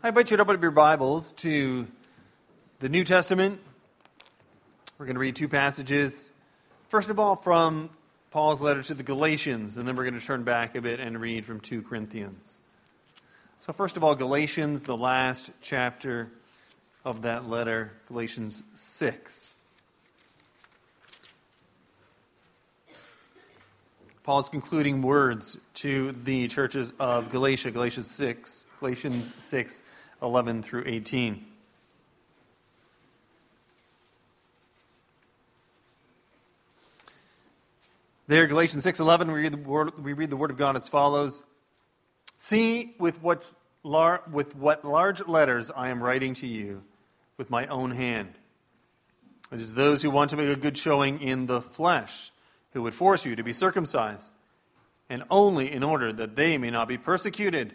I invite you to open up your Bibles to the New Testament. We're going to read two passages. First of all, from Paul's letter to the Galatians, and then we're going to turn back a bit and read from 2 Corinthians. So, first of all, Galatians, the last chapter of that letter, Galatians 6. Paul's concluding words to the churches of Galatia, Galatians 6, Galatians 6, 11 through 18. There, Galatians 6:11, we read, the word, we read the word of God as follows: "See with what, lar- with what large letters I am writing to you with my own hand. It is those who want to make a good showing in the flesh who would force you to be circumcised, and only in order that they may not be persecuted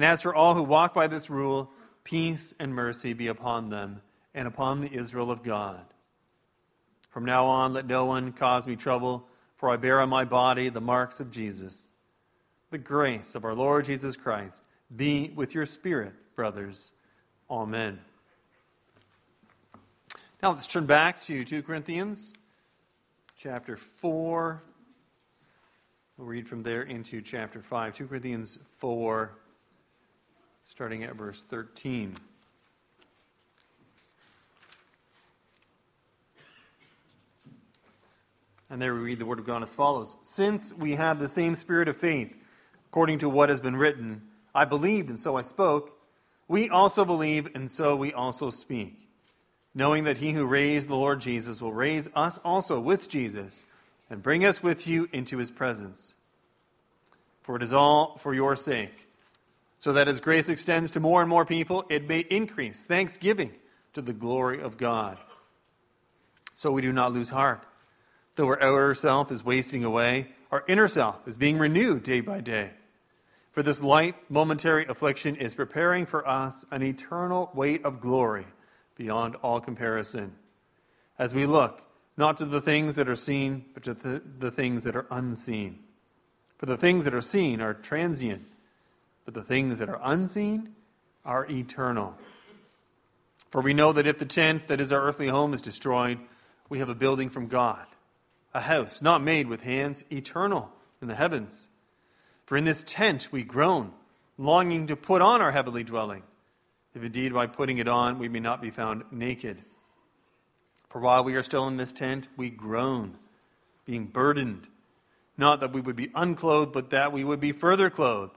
And as for all who walk by this rule, peace and mercy be upon them and upon the Israel of God. From now on, let no one cause me trouble, for I bear on my body the marks of Jesus. The grace of our Lord Jesus Christ be with your spirit, brothers. Amen. Now let's turn back to 2 Corinthians chapter 4. We'll read from there into chapter 5. 2 Corinthians 4, starting at verse 13. And there we read the Word of God as follows Since we have the same spirit of faith, according to what has been written, I believed and so I spoke, we also believe and so we also speak, knowing that he who raised the Lord Jesus will raise us also with Jesus and bring us with you into his presence. For it is all for your sake, so that as grace extends to more and more people, it may increase thanksgiving to the glory of God. So we do not lose heart. Though our outer self is wasting away, our inner self is being renewed day by day. For this light, momentary affliction is preparing for us an eternal weight of glory beyond all comparison. As we look, not to the things that are seen, but to the, the things that are unseen. For the things that are seen are transient, but the things that are unseen are eternal. For we know that if the tent that is our earthly home is destroyed, we have a building from God a house not made with hands, eternal in the heavens. For in this tent we groan, longing to put on our heavenly dwelling, if indeed by putting it on we may not be found naked. For while we are still in this tent, we groan, being burdened, not that we would be unclothed, but that we would be further clothed,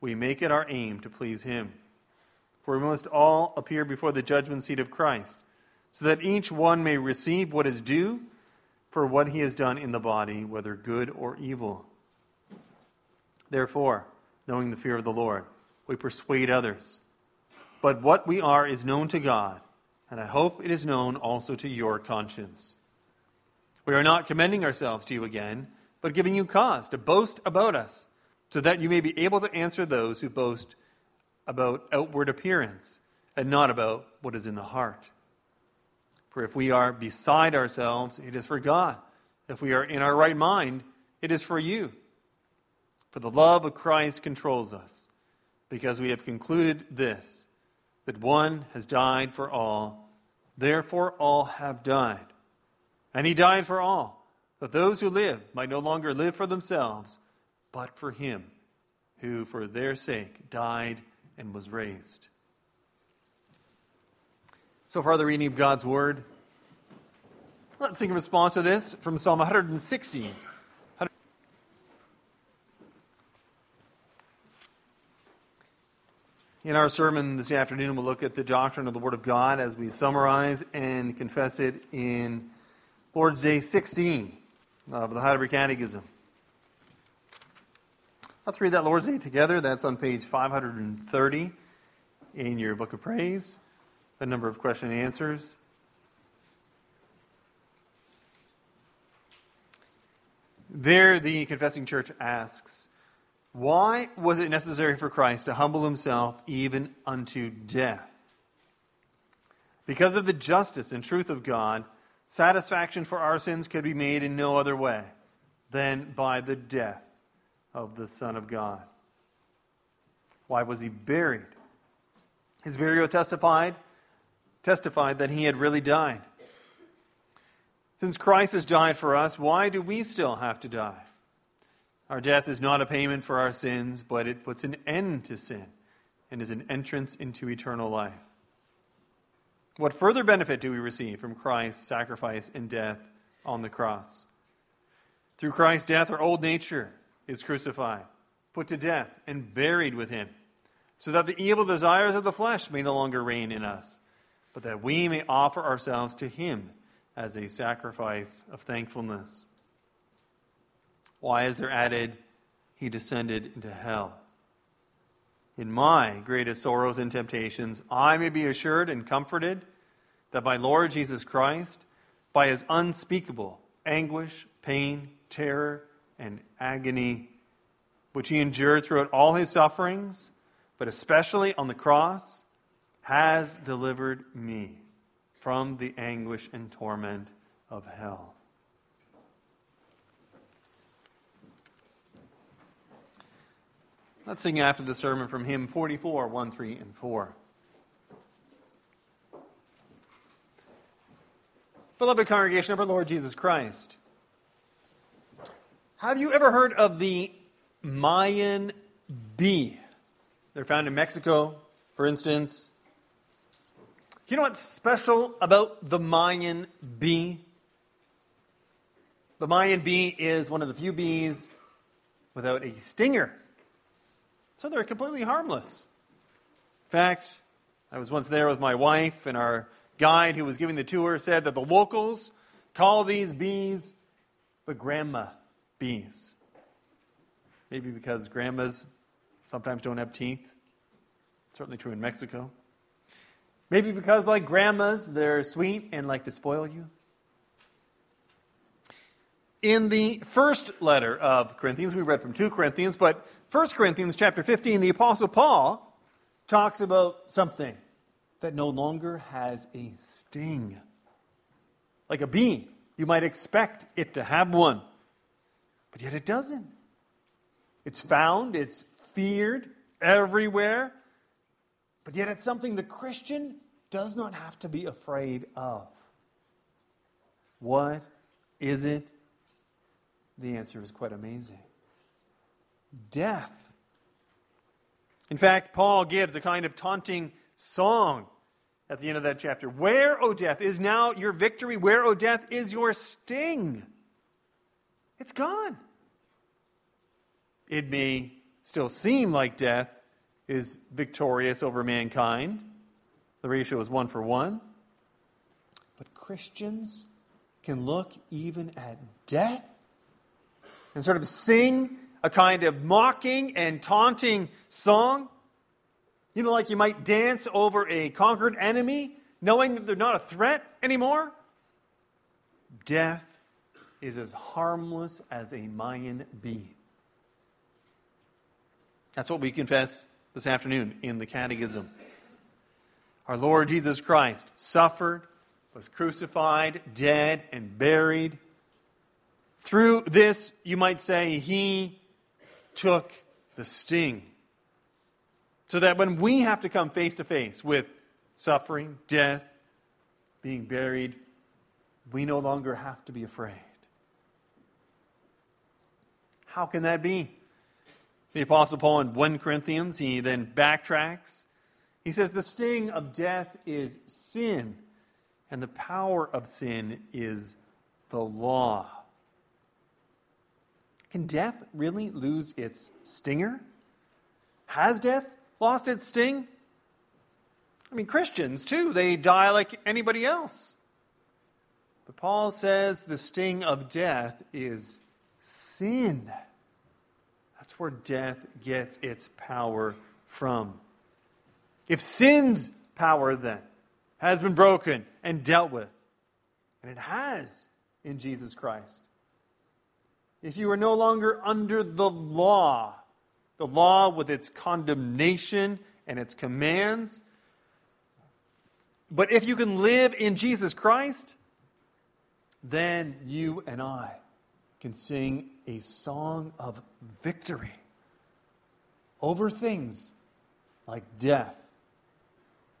we make it our aim to please Him. For we must all appear before the judgment seat of Christ, so that each one may receive what is due for what he has done in the body, whether good or evil. Therefore, knowing the fear of the Lord, we persuade others. But what we are is known to God, and I hope it is known also to your conscience. We are not commending ourselves to you again, but giving you cause to boast about us, so that you may be able to answer those who boast about outward appearance and not about what is in the heart. For if we are beside ourselves, it is for God. If we are in our right mind, it is for you. For the love of Christ controls us, because we have concluded this that one has died for all, therefore all have died. And he died for all, that those who live might no longer live for themselves, but for him who for their sake died and was raised. So far, the reading of God's Word. Let's sing a response to this from Psalm 160. In our sermon this afternoon, we'll look at the doctrine of the Word of God as we summarize and confess it in Lord's Day 16 of the Heidelberg Catechism. Let's read that Lord's Day together. That's on page 530 in your book of praise, the number of question and answers. There, the confessing church asks, why was it necessary for Christ to humble himself even unto death? Because of the justice and truth of God, satisfaction for our sins could be made in no other way than by the death of the Son of God. Why was he buried? His burial testified testified that he had really died. Since Christ has died for us, why do we still have to die? Our death is not a payment for our sins, but it puts an end to sin and is an entrance into eternal life. What further benefit do we receive from Christ's sacrifice and death on the cross? Through Christ's death, our old nature is crucified, put to death, and buried with him, so that the evil desires of the flesh may no longer reign in us, but that we may offer ourselves to him as a sacrifice of thankfulness. Why is there added, He descended into hell? In my greatest sorrows and temptations, I may be assured and comforted that my Lord Jesus Christ, by his unspeakable anguish, pain, terror, and agony, which he endured throughout all his sufferings, but especially on the cross, has delivered me from the anguish and torment of hell. Let's sing after the sermon from hymn 44, 1, 3, and 4. Beloved congregation of our Lord Jesus Christ, have you ever heard of the Mayan bee? They're found in Mexico, for instance. You know what's special about the Mayan bee? The Mayan bee is one of the few bees without a stinger. So they're completely harmless. In fact, I was once there with my wife, and our guide who was giving the tour said that the locals call these bees the grandma bees. Maybe because grandmas sometimes don't have teeth. Certainly true in Mexico. Maybe because, like grandmas, they're sweet and like to spoil you. In the first letter of Corinthians, we read from 2 Corinthians, but 1 Corinthians chapter 15, the Apostle Paul talks about something that no longer has a sting. Like a bee, you might expect it to have one, but yet it doesn't. It's found, it's feared everywhere, but yet it's something the Christian does not have to be afraid of. What is it? The answer is quite amazing death. In fact, Paul gives a kind of taunting song at the end of that chapter. Where, O death, is now your victory? Where, O death, is your sting? It's gone. It may still seem like death is victorious over mankind. The ratio is one for one. But Christians can look even at death and sort of sing a kind of mocking and taunting song. You know, like you might dance over a conquered enemy, knowing that they're not a threat anymore. Death is as harmless as a Mayan bee. That's what we confess this afternoon in the Catechism. Our Lord Jesus Christ suffered, was crucified, dead, and buried. Through this, you might say, he took the sting. So that when we have to come face to face with suffering, death, being buried, we no longer have to be afraid. How can that be? The Apostle Paul in 1 Corinthians, he then backtracks. He says, The sting of death is sin, And the power of sin is the law. Can death really lose its stinger? Has death lost its sting? I mean, Christians, too, they die like anybody else. But Paul says the sting of death is sin. Where death gets its power from. If sin's power then has been broken and dealt with, and it has in Jesus Christ, if you are no longer under the law, the law with its condemnation and its commands, but if you can live in Jesus Christ, then you and I can sing a song of victory over things like death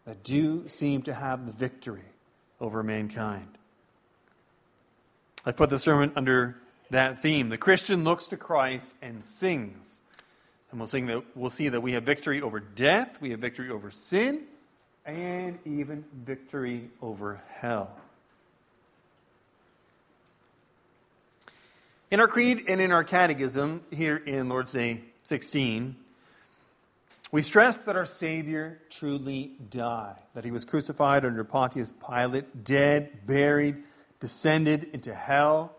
that do seem to have the victory over mankind. I put the sermon under that theme. The Christian looks to Christ and sings. And we'll, sing that, we'll see that we have victory over death, we have victory over sin, and even victory over hell. In our creed and in our catechism, here in Lord's Day 16, we stress that our Savior truly died, that he was crucified under Pontius Pilate, dead, buried, descended into hell.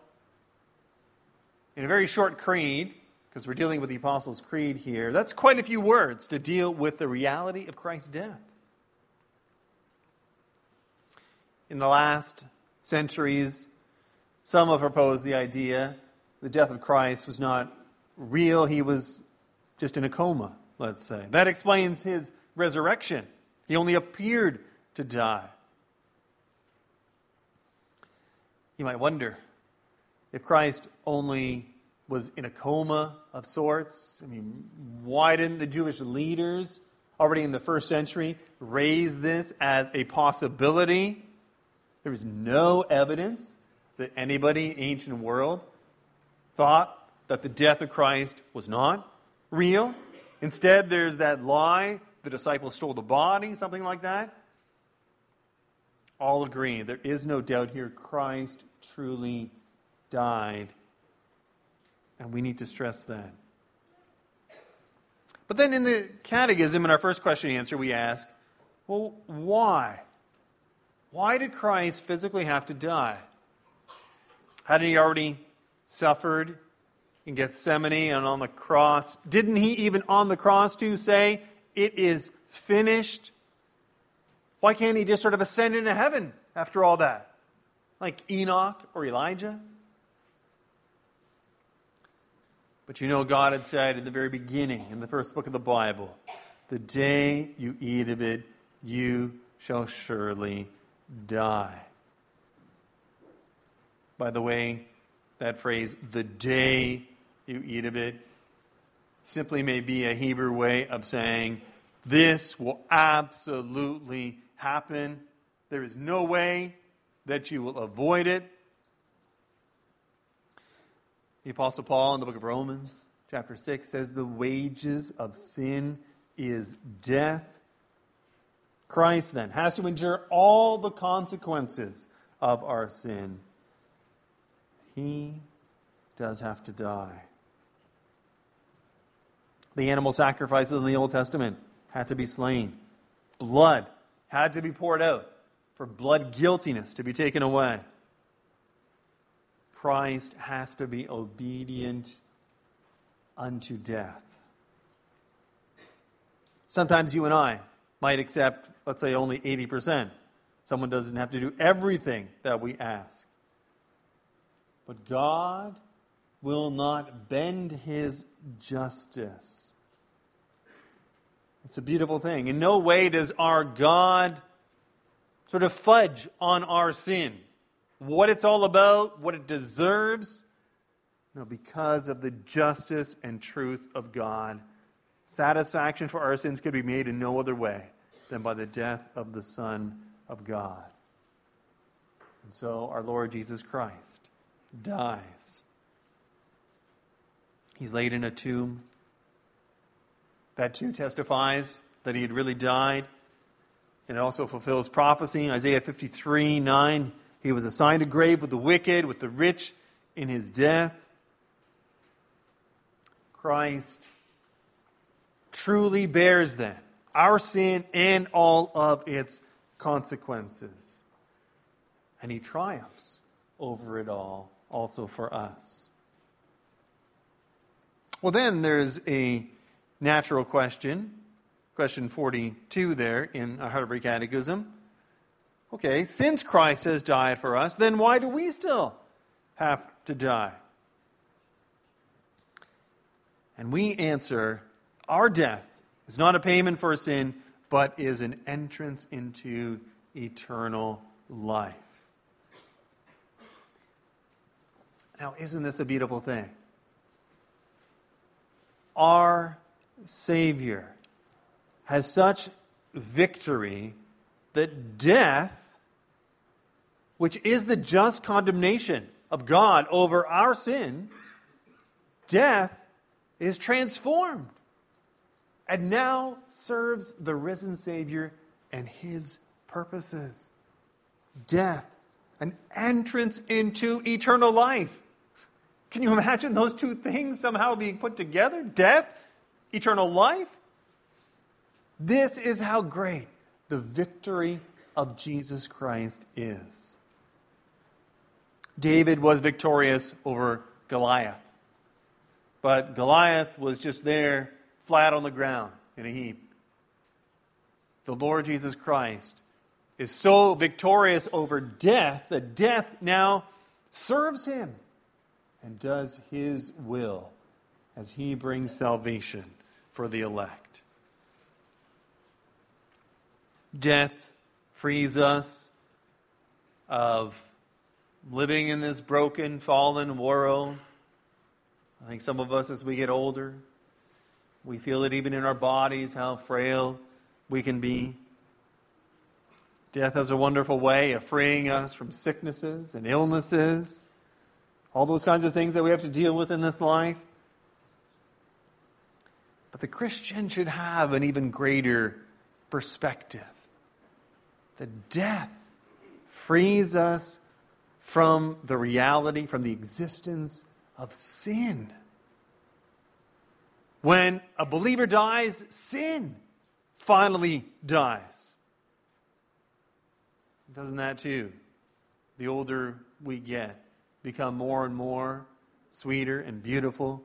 In a very short creed, because we're dealing with the Apostles' Creed here, that's quite a few words to deal with the reality of Christ's death. In the last centuries, some have proposed the idea the death of Christ was not real, he was just in a coma, let's say. That explains his resurrection. He only appeared to die. You might wonder if Christ only was in a coma of sorts. I mean, why didn't the Jewish leaders already in the first century raise this as a possibility? There was no evidence that anybody in the ancient world thought that the death of Christ was not real. Instead, there's that lie the disciples stole the body, something like that. All agree. There is no doubt here. Christ truly died. And we need to stress that. But then in the catechism, in our first question and answer, we ask, well, why? Why did Christ physically have to die? Hadn't he already suffered in Gethsemane and on the cross? Didn't he even on the cross too say, It is finished? Why can't he just sort of ascend into heaven after all that? Like Enoch or Elijah? But you know, God had said in the very beginning, in the first book of the Bible, the day you eat of it, you shall surely die. By the way, that phrase, the day you eat of it, simply may be a Hebrew way of saying, this will absolutely happen. There is no way that you will avoid it. The Apostle Paul in the book of Romans, chapter 6, says, The wages of sin is death. Christ then has to endure all the consequences of our sin. He does have to die. The animal sacrifices in the Old Testament had to be slain. Blood had to be poured out for blood guiltiness to be taken away. Christ has to be obedient unto death. Sometimes you and I might accept, let's say, only 80%. Someone doesn't have to do everything that we ask. But God will not bend his justice. It's a beautiful thing. In no way does our God sort of fudge on our sin. What it's all about, what it deserves. No, because of the justice and truth of God, satisfaction for our sins could be made in no other way than by the death of the Son of God. And so our Lord Jesus Christ dies. He's laid in a tomb. That too testifies that he had really died. And it also fulfills prophecy. Isaiah 53 9. He was assigned a grave with the wicked, with the rich in his death. Christ truly bears then our sin and all of its consequences. And he triumphs over it all also for us. Well, then there's a natural question, question 42 there in a Heidelberg Catechism. Okay, since Christ has died for us, then why do we still have to die? And we answer our death is not a payment for sin, but is an entrance into eternal life. Now, isn't this a beautiful thing? Our Savior has such victory that death, which is the just condemnation of God over our sin, death is transformed and now serves the risen Savior and his purposes. Death, an entrance into eternal life. Can you imagine those two things somehow being put together? Death, eternal life? This is how great the victory of Jesus Christ is. David was victorious over Goliath. But Goliath was just there, flat on the ground, in a heap. The Lord Jesus Christ is so victorious over death that death now serves him and does his will as he brings salvation for the elect. Death frees us of living in this broken, fallen world. I think some of us, as we get older, we feel it even in our bodies how frail we can be. Death has a wonderful way of freeing us from sicknesses and illnesses all those kinds of things that we have to deal with in this life. But the Christian should have an even greater perspective. That death frees us from the reality, from the existence of sin. When a believer dies, sin finally dies. Doesn't that too? The older we get, become more and more sweeter and beautiful.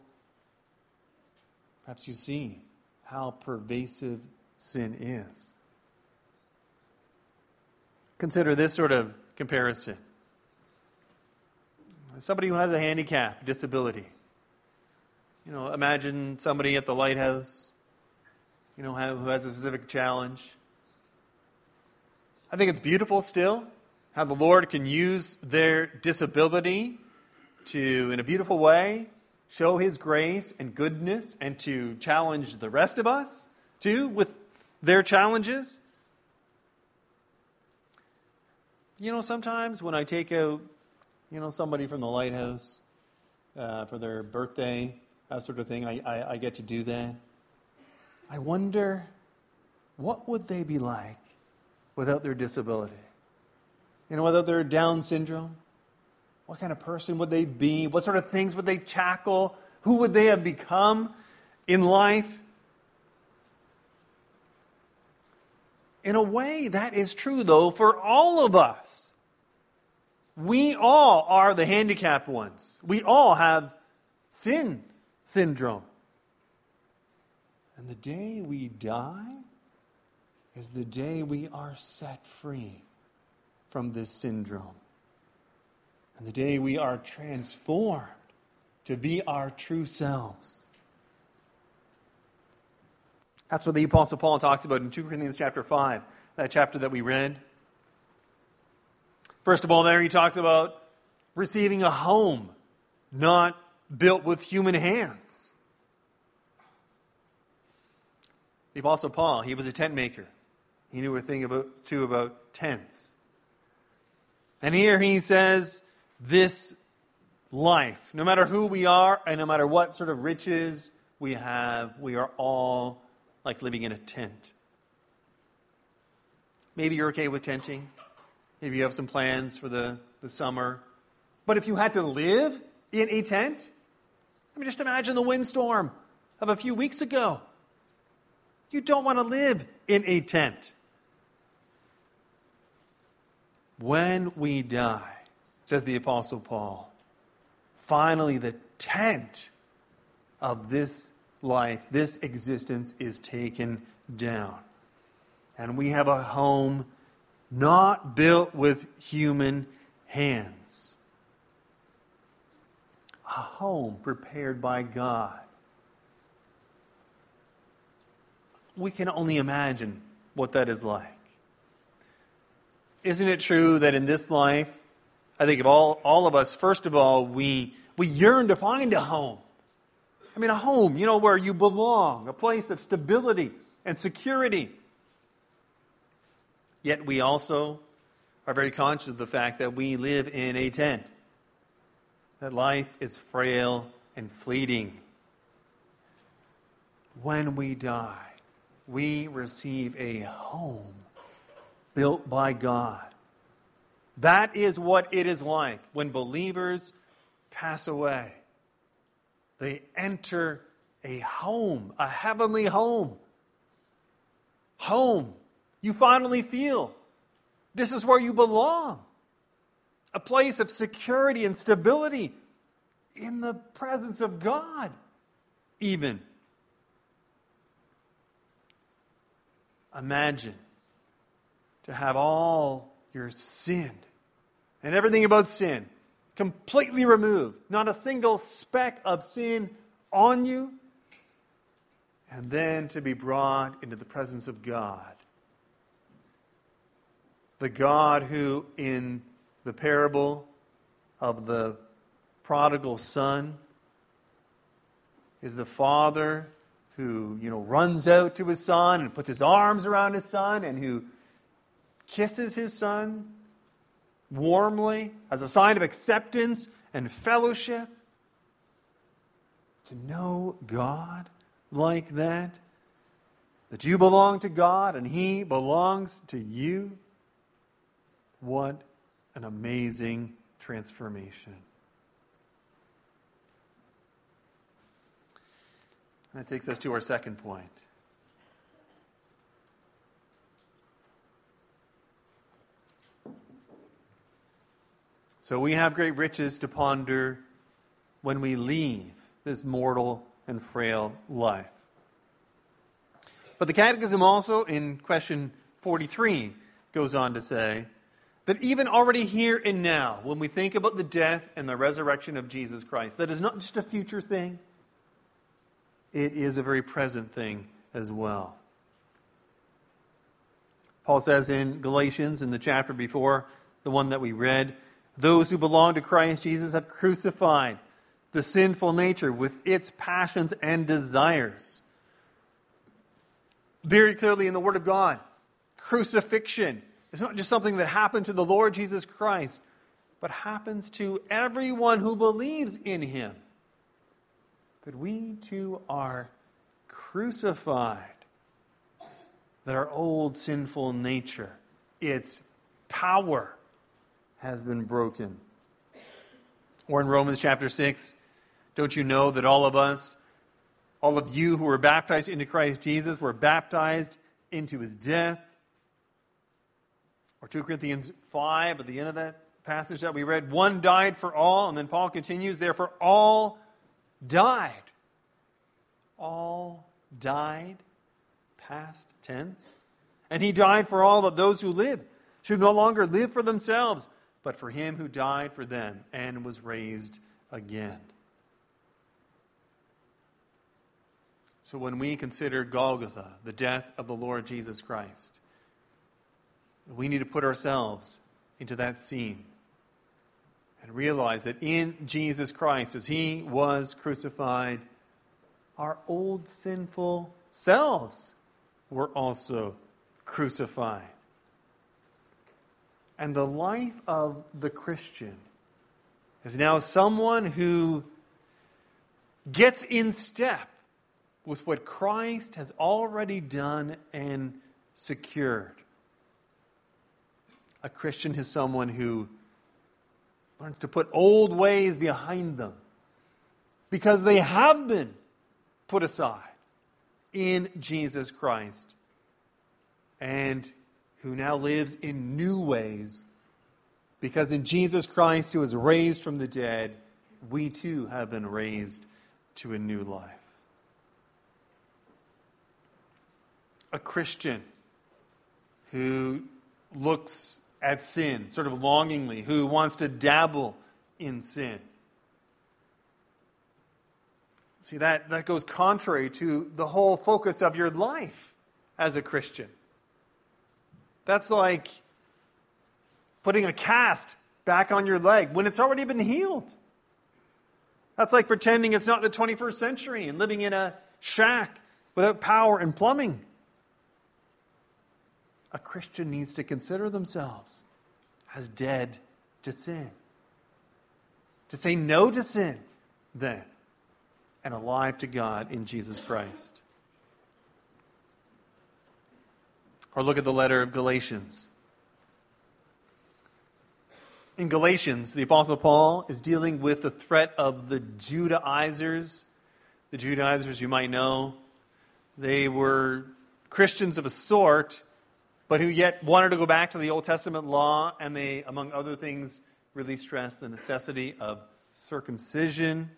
Perhaps you see how pervasive sin is. Consider this sort of comparison somebody who has a handicap, disability. You know, imagine somebody at the lighthouse, you know, who has a specific challenge. I think it's beautiful still how the Lord can use their disability to, in a beautiful way, show His grace and goodness and to challenge the rest of us, too, with their challenges. You know, sometimes when I take out, you know, somebody from the lighthouse uh, for their birthday, that sort of thing, I, I, I get to do that. I wonder what would they be like without their disability? You know, whether they're Down syndrome, what kind of person would they be? What sort of things would they tackle? Who would they have become in life? In a way, that is true, though, for all of us. We all are the handicapped ones. We all have sin syndrome. And the day we die is the day we are set free from this syndrome. And the day we are transformed to be our true selves. That's what the Apostle Paul talks about in 2 Corinthians chapter 5, that chapter that we read. First of all, there he talks about receiving a home not built with human hands. The Apostle Paul, he was a tent maker. He knew a thing about, too about tents. And here he says, this life, no matter who we are and no matter what sort of riches we have, we are all like living in a tent. maybe you're okay with tenting. Maybe you have some plans for the, the summer. But if you had to live in a tent, I mean, just imagine the windstorm of a few weeks ago. You don't want to live in a tent. When we die, says the Apostle Paul, finally the tent of this life, this existence is taken down. And we have a home not built with human hands. A home prepared by God. We can only imagine what that is like. Isn't it true that in this life, I think of all, all of us, first of all, we, we yearn to find a home. I mean, a home, you know, where you belong, a place of stability and security. Yet we also are very conscious of the fact that we live in a tent, that life is frail and fleeting. When we die, we receive a home built by God. That is what it is like when believers pass away. They enter a home, a heavenly home. Home. You finally feel this is where you belong. A place of security and stability in the presence of God, even. Imagine to have all your sin and everything about sin completely removed, not a single speck of sin on you, and then to be brought into the presence of God. The God who, in the parable of the prodigal son, is the father who, you know, runs out to his son and puts his arms around his son and who kisses his son warmly as a sign of acceptance and fellowship. To know God like that, that you belong to God and He belongs to you, what an amazing transformation. That takes us to our second point. So we have great riches to ponder when we leave this mortal and frail life. But the Catechism also, in question 43, goes on to say that even already here and now, when we think about the death and the resurrection of Jesus Christ, that is not just a future thing, it is a very present thing as well. Paul says in Galatians, in the chapter before the one that we read, those who belong to Christ Jesus have crucified the sinful nature with its passions and desires. Very clearly in the Word of God, crucifixion is not just something that happened to the Lord Jesus Christ, but happens to everyone who believes in Him. That we too are crucified. That our old sinful nature, its power, has been broken. Or in Romans chapter 6, don't you know that all of us, all of you who were baptized into Christ Jesus, were baptized into his death? Or 2 Corinthians 5, at the end of that passage that we read, one died for all, and then Paul continues, therefore all died. All died, past tense. And he died for all that those who live should no longer live for themselves, but for him who died for them and was raised again. So when we consider Golgotha, the death of the Lord Jesus Christ, we need to put ourselves into that scene and realize that in Jesus Christ, as he was crucified, our old sinful selves were also crucified. And the life of the Christian is now someone who gets in step with what Christ has already done and secured. A Christian is someone who learns to put old ways behind them because they have been put aside in Jesus Christ and who now lives in new ways because in Jesus Christ, who was raised from the dead, we too have been raised to a new life. A Christian who looks at sin sort of longingly, who wants to dabble in sin See, that, that goes contrary to the whole focus of your life as a Christian. That's like putting a cast back on your leg when it's already been healed. That's like pretending it's not the 21st century and living in a shack without power and plumbing. A Christian needs to consider themselves as dead to sin. To say no to sin, then and alive to God in Jesus Christ. Or look at the letter of Galatians. In Galatians, the Apostle Paul is dealing with the threat of the Judaizers. The Judaizers, you might know, they were Christians of a sort, but who yet wanted to go back to the Old Testament law, and they, among other things, really stressed the necessity of circumcision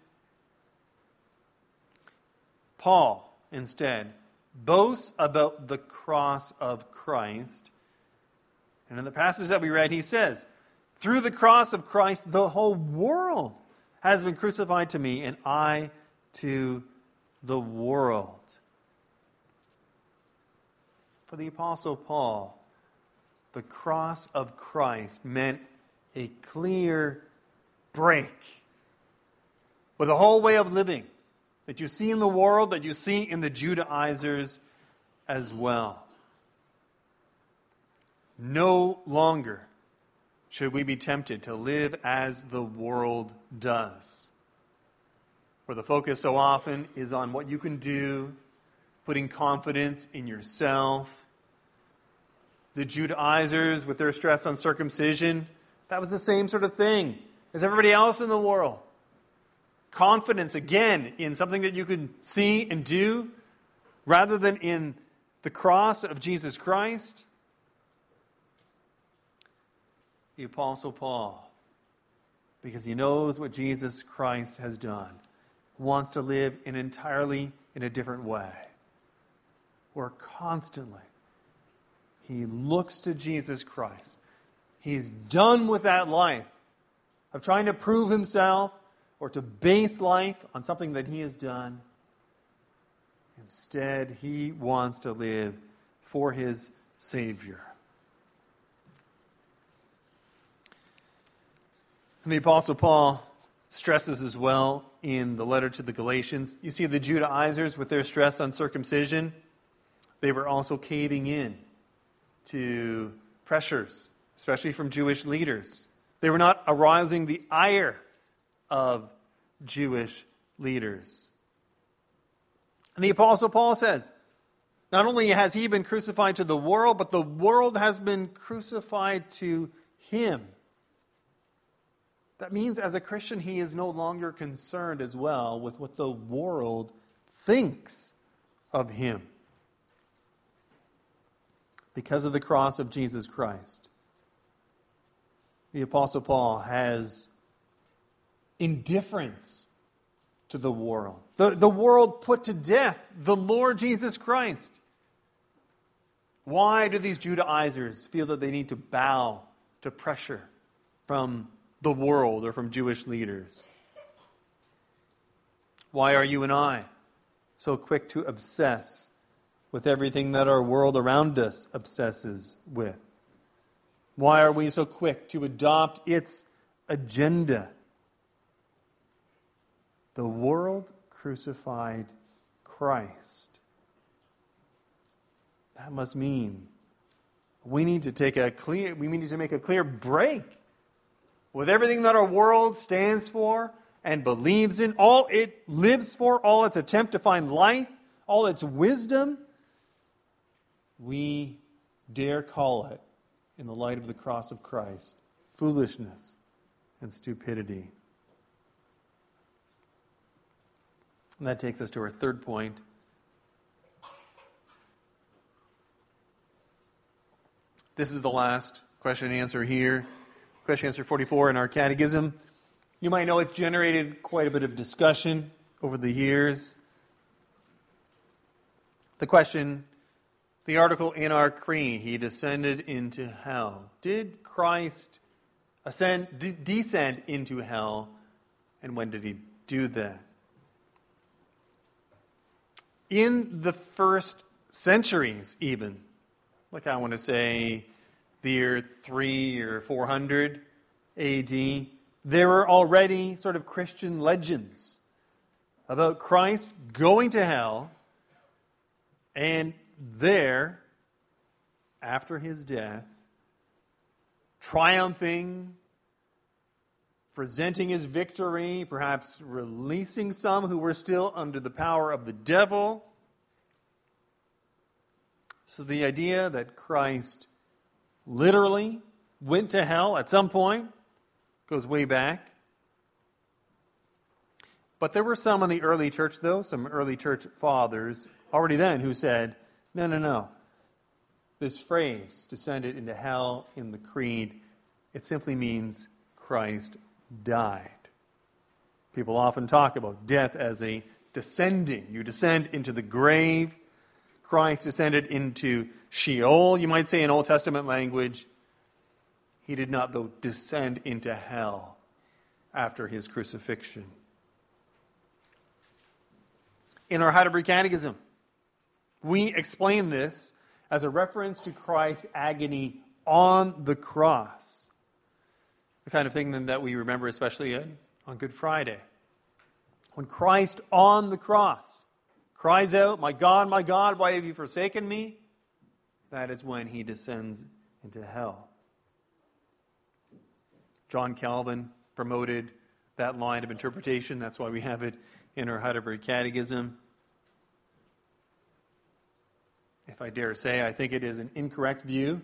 Paul, instead, boasts about the cross of Christ. And in the passage that we read, he says, Through the cross of Christ, the whole world has been crucified to me, and I to the world. For the Apostle Paul, the cross of Christ meant a clear break with a whole way of living that you see in the world, that you see in the Judaizers as well. No longer should we be tempted to live as the world does, where the focus so often is on what you can do, putting confidence in yourself. The Judaizers, with their stress on circumcision, that was the same sort of thing as everybody else in the world confidence again in something that you can see and do rather than in the cross of Jesus Christ. The Apostle Paul, because he knows what Jesus Christ has done, wants to live in entirely in a different way. Where constantly he looks to Jesus Christ. He's done with that life of trying to prove himself or to base life on something that he has done. Instead, he wants to live for his Savior. And the Apostle Paul stresses as well in the letter to the Galatians. You see the Judaizers with their stress on circumcision, they were also caving in to pressures, especially from Jewish leaders. They were not arousing the ire of Jewish leaders. And the Apostle Paul says, not only has he been crucified to the world, but the world has been crucified to him. That means, as a Christian, he is no longer concerned as well with what the world thinks of him because of the cross of Jesus Christ. The Apostle Paul has indifference to the world. The, the world put to death the Lord Jesus Christ. Why do these Judaizers feel that they need to bow to pressure from the world or from Jewish leaders? Why are you and I so quick to obsess with everything that our world around us obsesses with? Why are we so quick to adopt its agenda? The world crucified Christ. That must mean we need to take a clear we need to make a clear break with everything that our world stands for and believes in, all it lives for, all its attempt to find life, all its wisdom. We dare call it in the light of the cross of Christ foolishness and stupidity. And that takes us to our third point. This is the last question and answer here. Question answer 44 in our catechism. You might know it generated quite a bit of discussion over the years. The question the article in our creed, he descended into hell. Did Christ ascend, de- descend into hell, and when did he do that? In the first centuries, even, like I want to say the year 3 or 400 AD, there were already sort of Christian legends about Christ going to hell and there, after his death, triumphing, presenting his victory, perhaps releasing some who were still under the power of the devil. So the idea that Christ literally went to hell at some point goes way back. But there were some in the early church, though, some early church fathers already then who said, no, no, no. This phrase, descended into hell in the creed, it simply means Christ died. People often talk about death as a descending. You descend into the grave. Christ descended into Sheol, you might say in Old Testament language. He did not, though, descend into hell after his crucifixion. In our Heidelberg Catechism, we explain this as a reference to Christ's agony on the cross. The kind of thing that we remember, especially on Good Friday. When Christ on the cross cries out, My God, my God, why have you forsaken me? That is when he descends into hell. John Calvin promoted that line of interpretation. That's why we have it in our Heidelberg Catechism. If I dare say, I think it is an incorrect view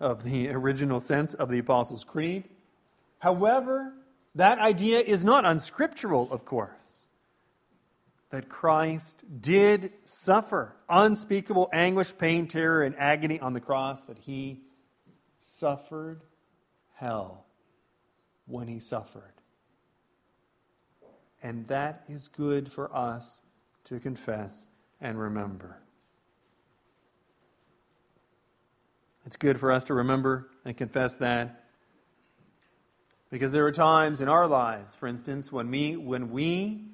of the original sense of the Apostles' Creed. However, that idea is not unscriptural, of course. That Christ did suffer unspeakable anguish, pain, terror, and agony on the cross, that he suffered hell when he suffered. And that is good for us to confess and remember. It's good for us to remember and confess that. Because there are times in our lives, for instance, when we, when we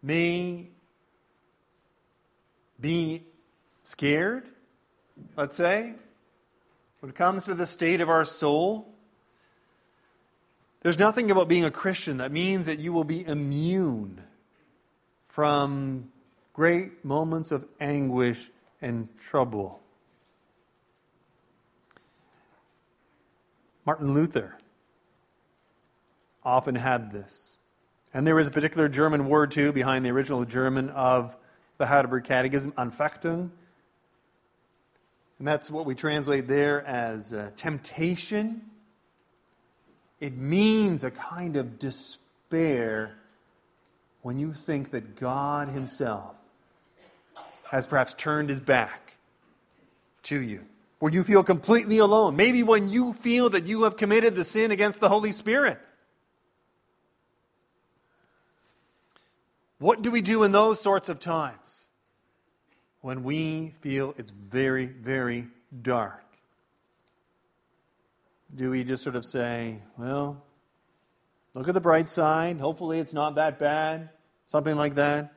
may be scared, let's say, when it comes to the state of our soul. There's nothing about being a Christian that means that you will be immune from great moments of anguish and trouble. Martin Luther often had this. And there is a particular German word, too, behind the original German of the Heidelberg Catechism, Anfechtung. And that's what we translate there as uh, temptation. It means a kind of despair when you think that God Himself has perhaps turned His back to you where you feel completely alone. Maybe when you feel that you have committed the sin against the Holy Spirit. What do we do in those sorts of times? When we feel it's very, very dark. Do we just sort of say, well, look at the bright side. Hopefully it's not that bad. Something like that.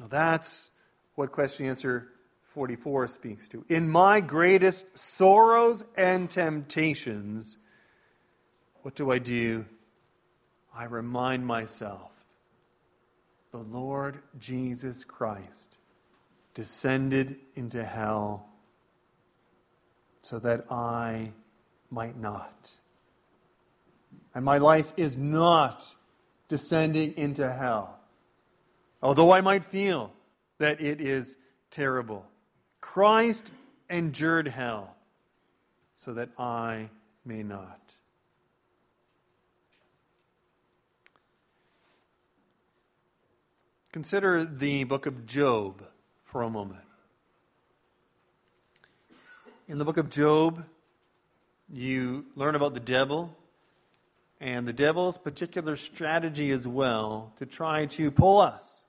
Now that's what question answer 44 speaks to. In my greatest sorrows and temptations, what do I do? I remind myself the Lord Jesus Christ descended into hell so that I might not. And my life is not descending into hell, although I might feel that it is terrible. Christ endured hell so that I may not. Consider the book of Job for a moment. In the book of Job, you learn about the devil and the devil's particular strategy as well to try to pull us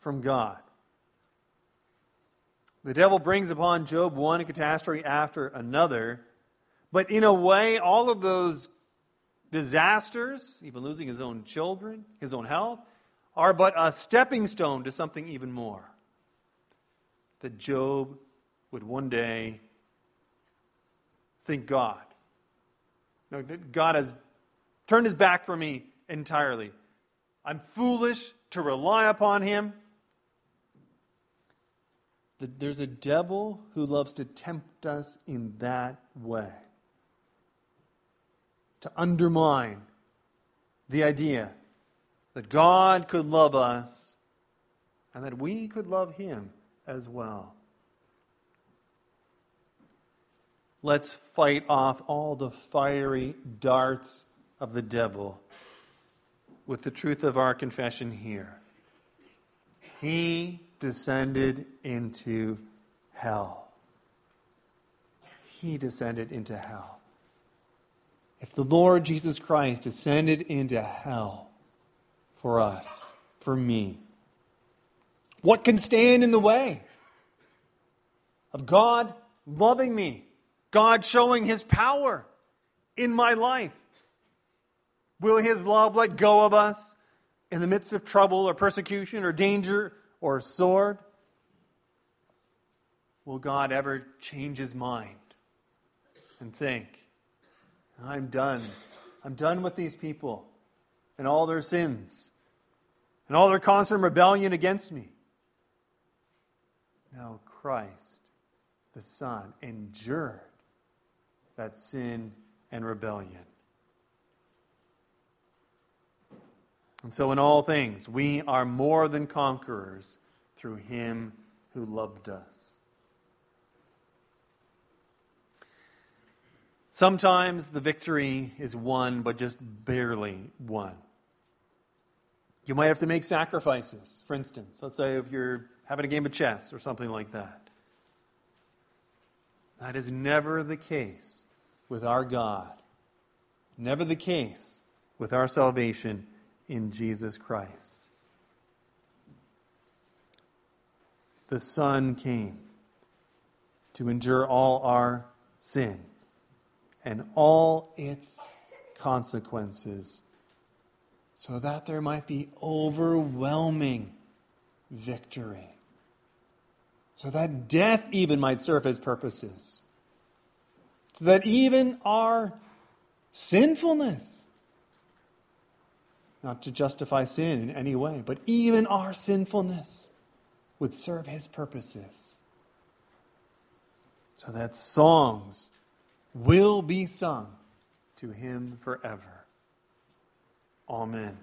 from God. The devil brings upon Job one catastrophe after another, but in a way, all of those disasters, even losing his own children, his own health, are but a stepping stone to something even more. That Job would one day think God. No, God has turned his back from me entirely. I'm foolish to rely upon him. There's a devil who loves to tempt us in that way. To undermine the idea that God could love us and that we could love him as well. Let's fight off all the fiery darts of the devil with the truth of our confession here. He descended into hell. He descended into hell. If the Lord Jesus Christ descended into hell for us, for me, what can stand in the way of God loving me? God showing his power in my life? Will his love let go of us in the midst of trouble or persecution or danger or sword? Will God ever change his mind and think, I'm done. I'm done with these people and all their sins and all their constant rebellion against me? No, Christ, the Son, endured that sin and rebellion. And so, in all things, we are more than conquerors through him who loved us. Sometimes the victory is won, but just barely won. You might have to make sacrifices, for instance. Let's say if you're having a game of chess or something like that. That is never the case with our God. Never the case with our salvation in Jesus Christ. The Son came to endure all our sin and all its consequences so that there might be overwhelming victory. So that death even might serve his purposes so that even our sinfulness, not to justify sin in any way, but even our sinfulness would serve his purposes. So that songs will be sung to him forever. Amen.